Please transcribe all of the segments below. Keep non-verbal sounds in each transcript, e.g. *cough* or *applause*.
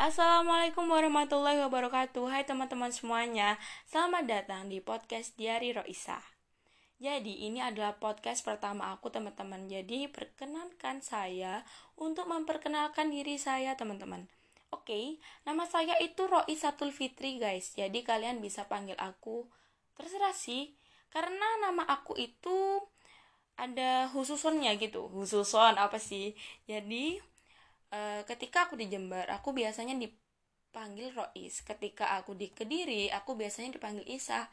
Assalamualaikum warahmatullahi wabarakatuh. Hai teman-teman semuanya Selamat datang di podcast Diari Roisa. Jadi ini adalah podcast pertama aku teman-teman. Jadi perkenankan saya untuk memperkenalkan diri saya teman-teman. Oke, nama saya itu Roisatul Fitri guys. Jadi kalian bisa panggil aku. Terserah sih Karena nama aku itu ada khususonnya gitu. Khususon apa sih? Jadi uh, ketika aku di Jember aku biasanya dipanggil Rois. Ketika aku di Kediri aku biasanya dipanggil Isa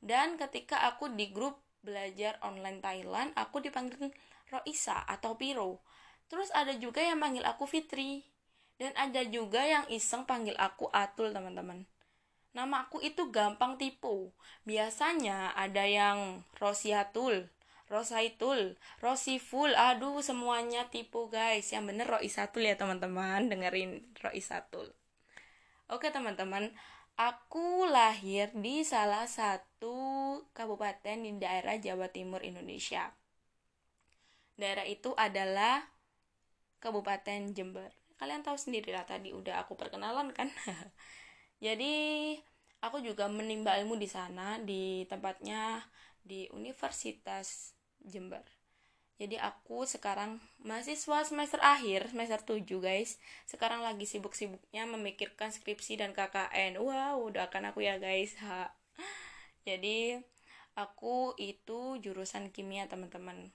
dan ketika aku di grup belajar online Thailand aku dipanggil Roisa atau Piro. Terus ada juga yang panggil aku Fitri. Dan ada juga yang iseng panggil aku Atul teman-teman. Nama aku itu gampang tipu. Biasanya ada yang Rosiatul Rosaitul, Rosiful, aduh semuanya tipu guys. Yang bener Roisatul ya teman-teman, dengerin Roisatul. Oke teman-teman, aku lahir di salah satu kabupaten di daerah Jawa Timur Indonesia. Daerah itu adalah Kabupaten Jember. Kalian tahu sendiri lah tadi udah aku perkenalan kan. *laughs* Jadi aku juga menimba ilmu di sana di tempatnya di Universitas Jember. Jadi aku sekarang mahasiswa semester akhir, semester 7 guys. Sekarang lagi sibuk-sibuknya memikirkan skripsi dan KKN. Wow, doakan aku ya guys. Ha. Jadi aku itu jurusan kimia teman-teman.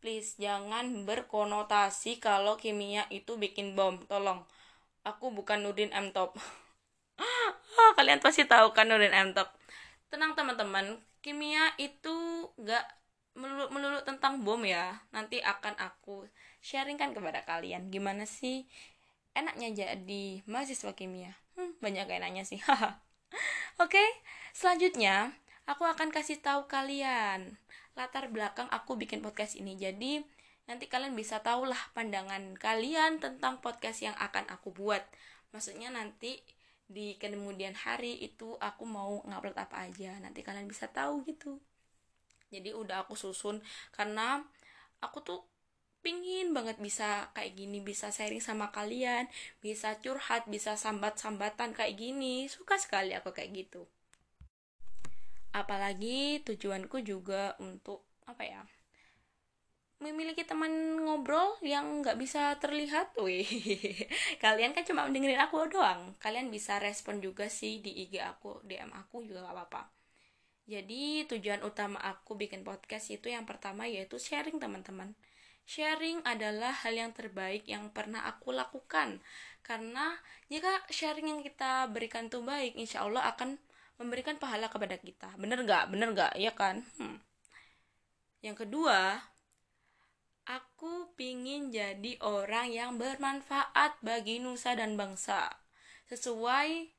Please jangan berkonotasi kalau kimia itu bikin bom. Tolong. Aku bukan Nurdin M Top. Ah, kalian pasti tahu kan Nurdin M Top. Tenang teman-teman, kimia itu gak melulu, melulu tentang bom ya nanti akan aku sharingkan kepada kalian. Gimana sih enaknya jadi mahasiswa kimia? Hmm, banyak enaknya sih *laughs* oke okay, selanjutnya aku akan kasih tahu kalian latar belakang aku bikin podcast ini. Jadi nanti kalian bisa tahulah pandangan kalian tentang podcast yang akan aku buat. Maksudnya nanti di kemudian hari itu aku mau ngupload apa aja. Nanti kalian bisa tahu gitu jadi udah aku susun karena aku tuh pingin banget bisa kayak gini bisa sharing sama kalian bisa curhat bisa sambat-sambatan kayak gini. Suka sekali aku kayak gitu. Apalagi tujuanku juga untuk apa ya memiliki teman ngobrol yang nggak bisa terlihat. Wih *laughs* kalian kan cuma mendengarin aku doang. Kalian bisa respon juga sih di IG aku DM aku juga gak apa-apa jadi tujuan utama aku bikin podcast itu yang pertama yaitu sharing teman-teman. Sharing adalah hal yang terbaik yang pernah aku lakukan. Karena jika sharing yang kita berikan itu baik, insya Allah akan memberikan pahala kepada kita. Bener gak? Bener gak? Ya kan? Hmm. Yang kedua, aku pingin jadi orang yang bermanfaat bagi nusa dan bangsa. Sesuai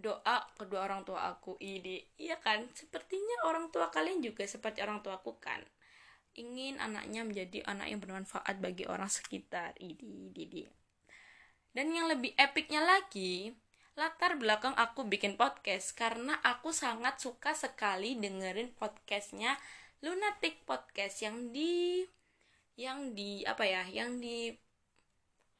doa kedua orang tua aku. Ini iya kan? Sepertinya orang tua kalian juga seperti orang tua aku kan? Ingin anaknya menjadi anak yang bermanfaat bagi orang sekitar. Ini ini dan yang lebih epicnya lagi latar belakang aku bikin podcast. Karena aku sangat suka sekali dengerin podcastnya lunatic podcast. Yang di yang di apa ya? Yang di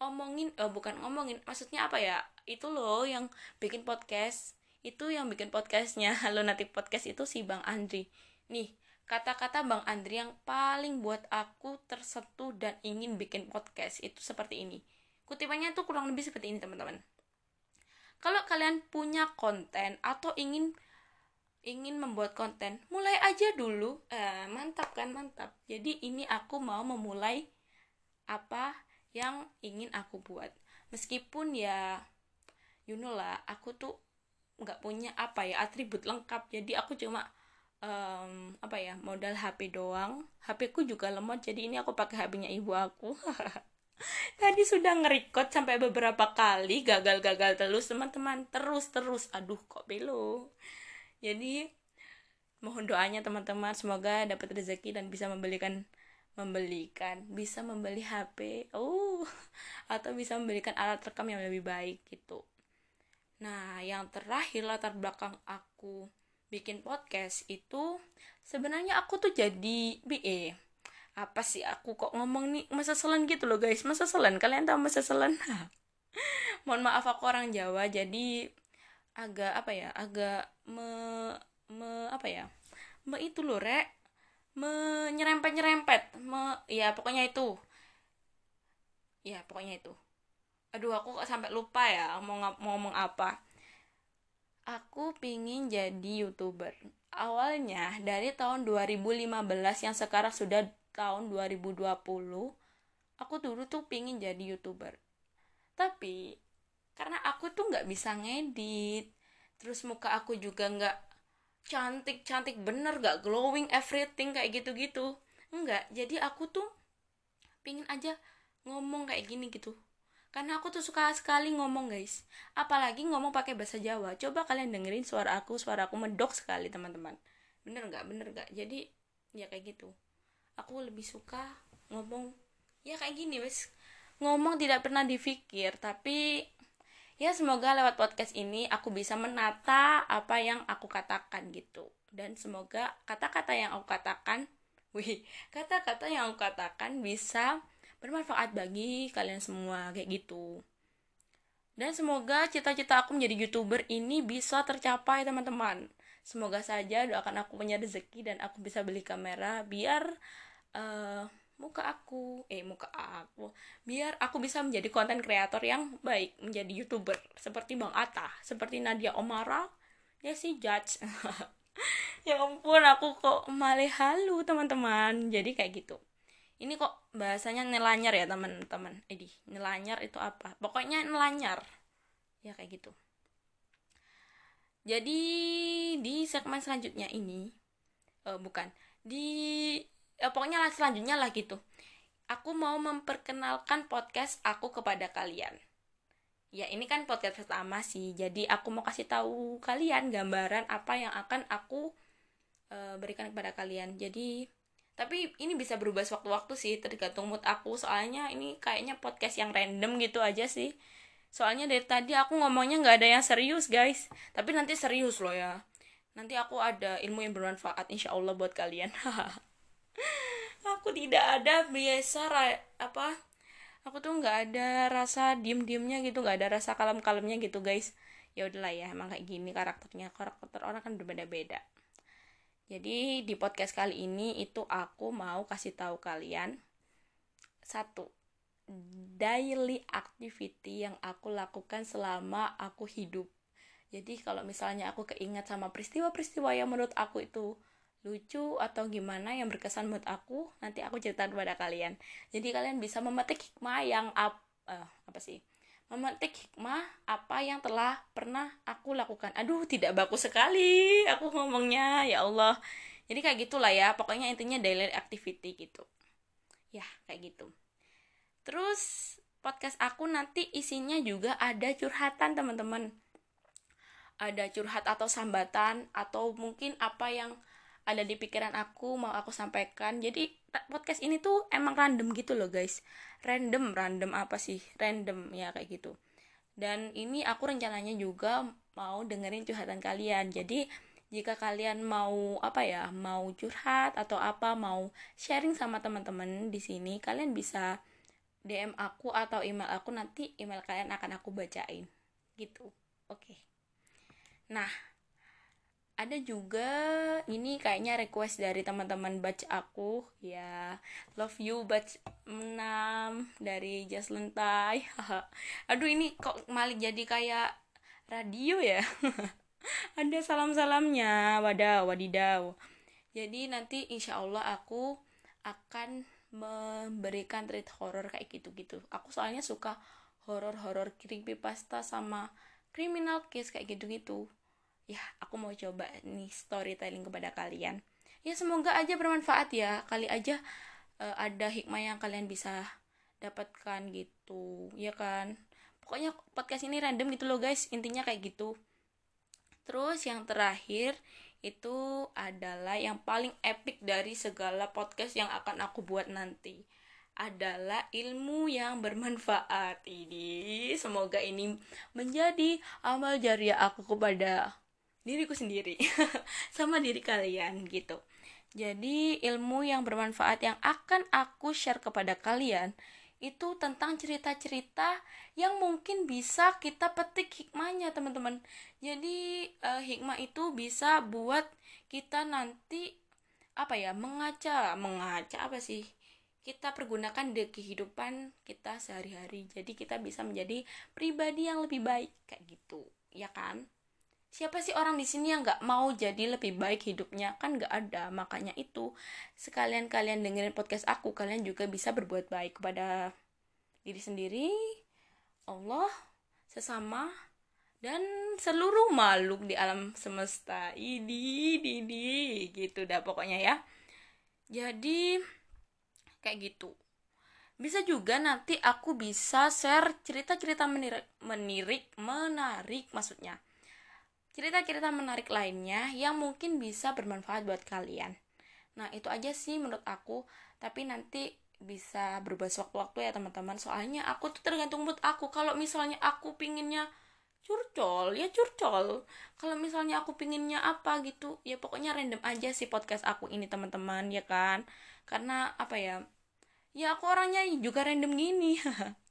ngomongin oh bukan ngomongin maksudnya apa ya itu loh yang bikin podcast. Itu yang bikin podcastnya. *laughs* Halo nanti podcast itu si bang Andri. Nih kata-kata bang Andri yang paling buat aku tersentuh dan ingin bikin podcast itu seperti ini. Kutipannya tuh kurang lebih seperti ini teman-teman. Kalau kalian punya konten atau ingin ingin membuat konten mulai aja dulu. Eh, mantap kan? Mantap. Jadi ini aku mau memulai apa yang ingin aku buat. Meskipun ya you know lah aku tuh nggak punya apa ya atribut lengkap. Jadi aku cuma um, apa ya modal HP doang. HP ku juga lemot jadi ini aku pakai HP-nya ibu aku. *laughs* Tadi sudah ngerikot sampai beberapa kali gagal-gagal terus teman-teman terus terus. Aduh kok belo. Jadi mohon doanya teman-teman semoga dapat rezeki dan bisa membelikan membelikan bisa membeli HP oh atau bisa membelikan alat rekam yang lebih baik gitu nah yang terakhir latar belakang aku bikin podcast itu sebenarnya aku tuh jadi BE apa sih aku kok ngomong nih? Masa selan gitu loh guys. Masa selan? Kalian tahu masa selan? *laughs* Mohon maaf aku orang Jawa jadi agak apa ya agak me, me apa ya me itu loh rek. Menyerempet nyerempet me ya pokoknya itu. Ya pokoknya itu aduh aku kok sampai lupa ya mau, ngomong apa. Aku pingin jadi youtuber. Awalnya dari tahun 2015 yang sekarang sudah tahun 2020 aku dulu tuh pingin jadi youtuber. Tapi karena aku tuh nggak bisa ngedit terus muka aku juga nggak cantik cantik bener nggak glowing everything kayak gitu gitu enggak jadi aku tuh pingin aja ngomong kayak gini gitu karena aku tuh suka sekali ngomong guys. Apalagi ngomong pakai bahasa Jawa. Coba kalian dengerin suara aku suara aku medok sekali teman-teman. Bener nggak? Bener nggak? Jadi ya kayak gitu. Aku lebih suka ngomong ya kayak gini wes. Ngomong tidak pernah dipikir tapi ya semoga lewat podcast ini aku bisa menata apa yang aku katakan gitu. Dan semoga kata-kata yang aku katakan wih kata-kata yang aku katakan bisa bermanfaat bagi kalian semua kayak gitu. Dan semoga cita-cita aku menjadi youtuber ini bisa tercapai teman-teman. Semoga saja doakan aku punya rezeki dan aku bisa beli kamera biar uh, muka aku eh muka aku biar aku bisa menjadi konten kreator yang baik menjadi youtuber. Seperti bang Atta seperti Nadia Omara. Ya si Judge. *laughs* Ya ampun aku kok malah halu teman-teman. Jadi kayak gitu ini kok bahasanya nelanyar ya teman-teman? Ini nelanyar itu apa? Pokoknya nelanyar. Ya kayak gitu. Jadi di segmen selanjutnya ini uh, bukan di uh, pokoknya selanjutnya lah gitu. Aku mau memperkenalkan podcast aku kepada kalian. Ya ini kan podcast pertama sih jadi aku mau kasih tahu kalian gambaran apa yang akan aku uh, berikan kepada kalian. Jadi tapi ini bisa berubah sewaktu-waktu sih tergantung mood aku. Soalnya ini kayaknya podcast yang random gitu aja sih. Soalnya dari tadi aku ngomongnya nggak ada yang serius guys. Tapi nanti serius loh ya. Nanti aku ada ilmu yang bermanfaat insya Allah buat kalian. *laughs* Aku tidak ada biasa apa aku tuh nggak ada rasa diem diemnya gitu nggak ada rasa kalem kalemnya gitu guys. Ya udahlah ya emang kayak gini karakternya. Karakter orang kan berbeda beda jadi di podcast kali ini itu aku mau kasih tahu kalian satu daily activity yang aku lakukan selama aku hidup. Jadi kalau misalnya aku keingat sama peristiwa-peristiwa yang menurut aku itu lucu atau gimana yang berkesan menurut aku, nanti aku cerita kepada kalian. Jadi kalian bisa memetik hikmah yang ap, uh, apa sih? Memetik hikmah apa yang telah pernah aku lakukan. Aduh, tidak bagus sekali aku ngomongnya, ya Allah. Jadi kayak gitulah ya, pokoknya intinya daily activity gitu. Ya, kayak gitu. Terus podcast aku nanti isinya juga ada curhatan, teman-teman. Ada curhat atau sambatan atau mungkin apa yang ada di pikiran aku mau aku sampaikan. Jadi podcast ini tuh emang random gitu loh, guys. Random random apa sih? Random ya kayak gitu. Dan ini aku rencananya juga mau dengerin curhatan kalian. Jadi jika kalian mau apa ya mau curhat atau apa mau sharing sama teman-teman di sini kalian bisa DM aku atau email aku. Nanti email kalian akan aku bacain. Gitu. Oke. Okay. nah ada juga ini kayaknya request dari teman-teman batch aku ya. Love you batch 6 dari Just Lentai. *laughs* Aduh ini kok malah jadi kayak radio ya? *laughs* Ada salam-salamnya wadaw wadidaw. Jadi nanti insya Allah aku akan memberikan treat horror kayak gitu-gitu. Aku soalnya suka horror-horror creepypasta sama criminal case kayak gitu-gitu ya aku mau coba nih storytelling kepada kalian. Ya semoga aja bermanfaat ya. Kali aja uh, ada hikmah yang kalian bisa dapatkan gitu. Ya kan? Pokoknya podcast ini random gitu loh guys. Intinya kayak gitu. Terus yang terakhir itu adalah yang paling epic dari segala podcast yang akan aku buat nanti. Adalah ilmu yang bermanfaat. Ini semoga ini menjadi amal jariah aku kepada diriku sendiri *laughs* sama diri kalian gitu. Jadi ilmu yang bermanfaat yang akan aku share kepada kalian itu tentang cerita-cerita yang mungkin bisa kita petik hikmahnya teman-teman. Jadi uh, hikmah itu bisa buat kita nanti apa ya mengaca mengaca apa sih? Kita pergunakan di kehidupan kita sehari-hari. Jadi kita bisa menjadi pribadi yang lebih baik kayak gitu. Ya kan siapa sih orang di sini yang nggak mau jadi lebih baik hidupnya? Kan nggak ada makanya itu. Sekalian kalian dengerin podcast aku kalian juga bisa berbuat baik kepada diri sendiri Allah sesama dan seluruh makhluk di alam semesta. Ini didi gitu dah pokoknya ya. Jadi kayak gitu. Bisa juga nanti aku bisa share cerita-cerita menirik, menirik menarik maksudnya cerita-cerita menarik lainnya yang mungkin bisa bermanfaat buat kalian. Nah, itu aja sih menurut aku, tapi nanti bisa berubah sewaktu-waktu ya teman-teman. Soalnya aku tuh tergantung mood aku. Kalau misalnya aku pinginnya curcol, ya curcol. Kalau misalnya aku pinginnya apa gitu, ya pokoknya random aja sih podcast aku ini teman-teman, ya kan? Karena apa ya? Ya aku orangnya juga random gini. *laughs*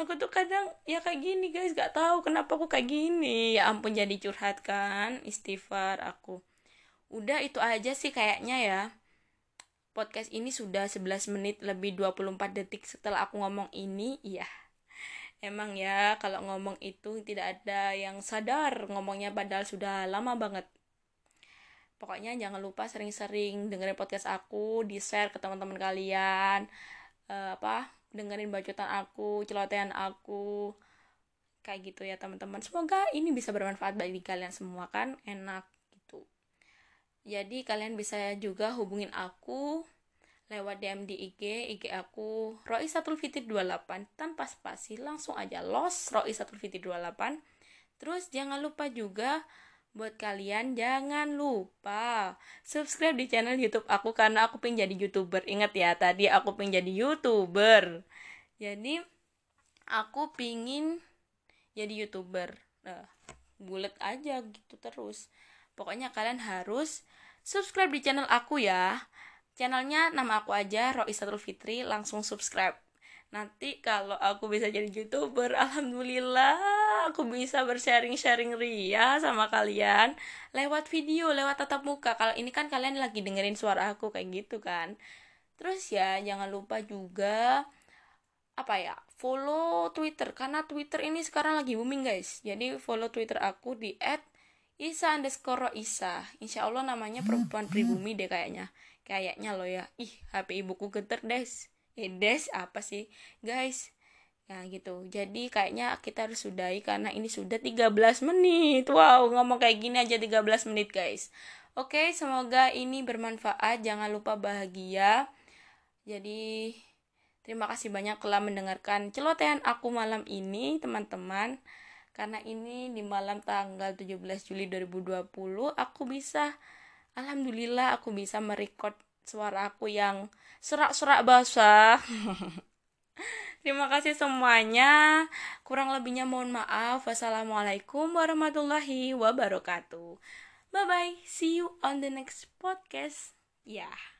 aku tuh kadang ya kayak gini guys. Gak tahu kenapa aku kayak gini. Ya ampun jadi curhat kan istighfar aku. Udah itu aja sih kayaknya ya. Podcast ini sudah 11 menit lebih 24 detik setelah aku ngomong ini. Iya. Emang ya kalau ngomong itu tidak ada yang sadar ngomongnya padahal sudah lama banget. Pokoknya jangan lupa sering-sering dengerin podcast aku di share ke teman-teman kalian. Uh, apa dengerin bacotan aku celotehan aku kayak gitu ya teman-teman. Semoga ini bisa bermanfaat bagi kalian semua kan? Enak gitu. Jadi kalian bisa juga hubungin aku lewat DM di IG, IG aku Roisatul Fitri 28 tanpa spasi langsung aja los Roisatul Fitri 28 terus jangan lupa juga buat kalian jangan lupa subscribe di channel YouTube aku karena aku pengen jadi youtuber. Ingat ya tadi aku pengen jadi youtuber. Jadi aku pingin jadi youtuber. Nah bulat aja gitu terus. Pokoknya kalian harus subscribe di channel aku ya. Channelnya nama aku aja Roisatul Fitri. Langsung subscribe. Nanti kalau aku bisa jadi youtuber alhamdulillah aku bisa bersharing-sharing ria sama kalian lewat video, lewat tatap muka. Kalau ini kan kalian lagi dengerin suara aku kayak gitu kan. Terus ya jangan lupa juga apa ya follow Twitter karena Twitter ini sekarang lagi booming guys. Jadi follow Twitter aku di @isa underscore isa. Insya Allah namanya perempuan pribumi deh kayaknya. Kayaknya lo ya. Ih HP ibuku geter des. Eh des apa sih guys? Nah gitu, jadi kayaknya kita harus sudahi karena ini sudah 13 menit. Wow, ngomong kayak gini aja 13 menit guys. Oke, semoga ini bermanfaat, jangan lupa bahagia. Jadi, terima kasih banyak telah mendengarkan celotehan aku malam ini teman-teman. Karena ini di malam tanggal 17 Juli 2020 Aku bisa, Alhamdulillah aku bisa merekod suara aku yang serak-serak basah *laughs* Terima kasih semuanya. Kurang lebihnya mohon maaf. Wassalamualaikum warahmatullahi wabarakatuh. Bye bye. See you on the next podcast. Ya. Yeah.